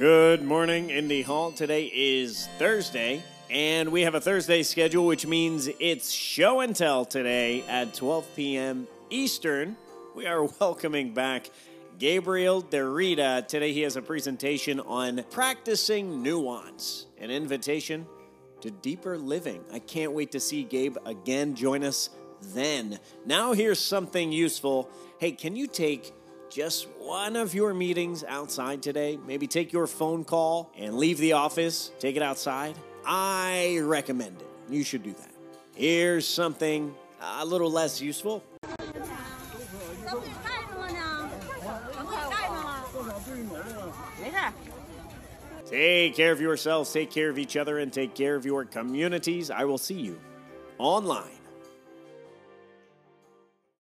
Good morning, Indy Hall. Today is Thursday, and we have a Thursday schedule, which means it's show and tell today at 12 p.m. Eastern. We are welcoming back Gabriel Derrida. Today he has a presentation on practicing nuance, an invitation to deeper living. I can't wait to see Gabe again. Join us then. Now, here's something useful. Hey, can you take just one of your meetings outside today? Maybe take your phone call and leave the office, take it outside. I recommend it. You should do that. Here's something a little less useful. Take care of yourselves, take care of each other, and take care of your communities. I will see you online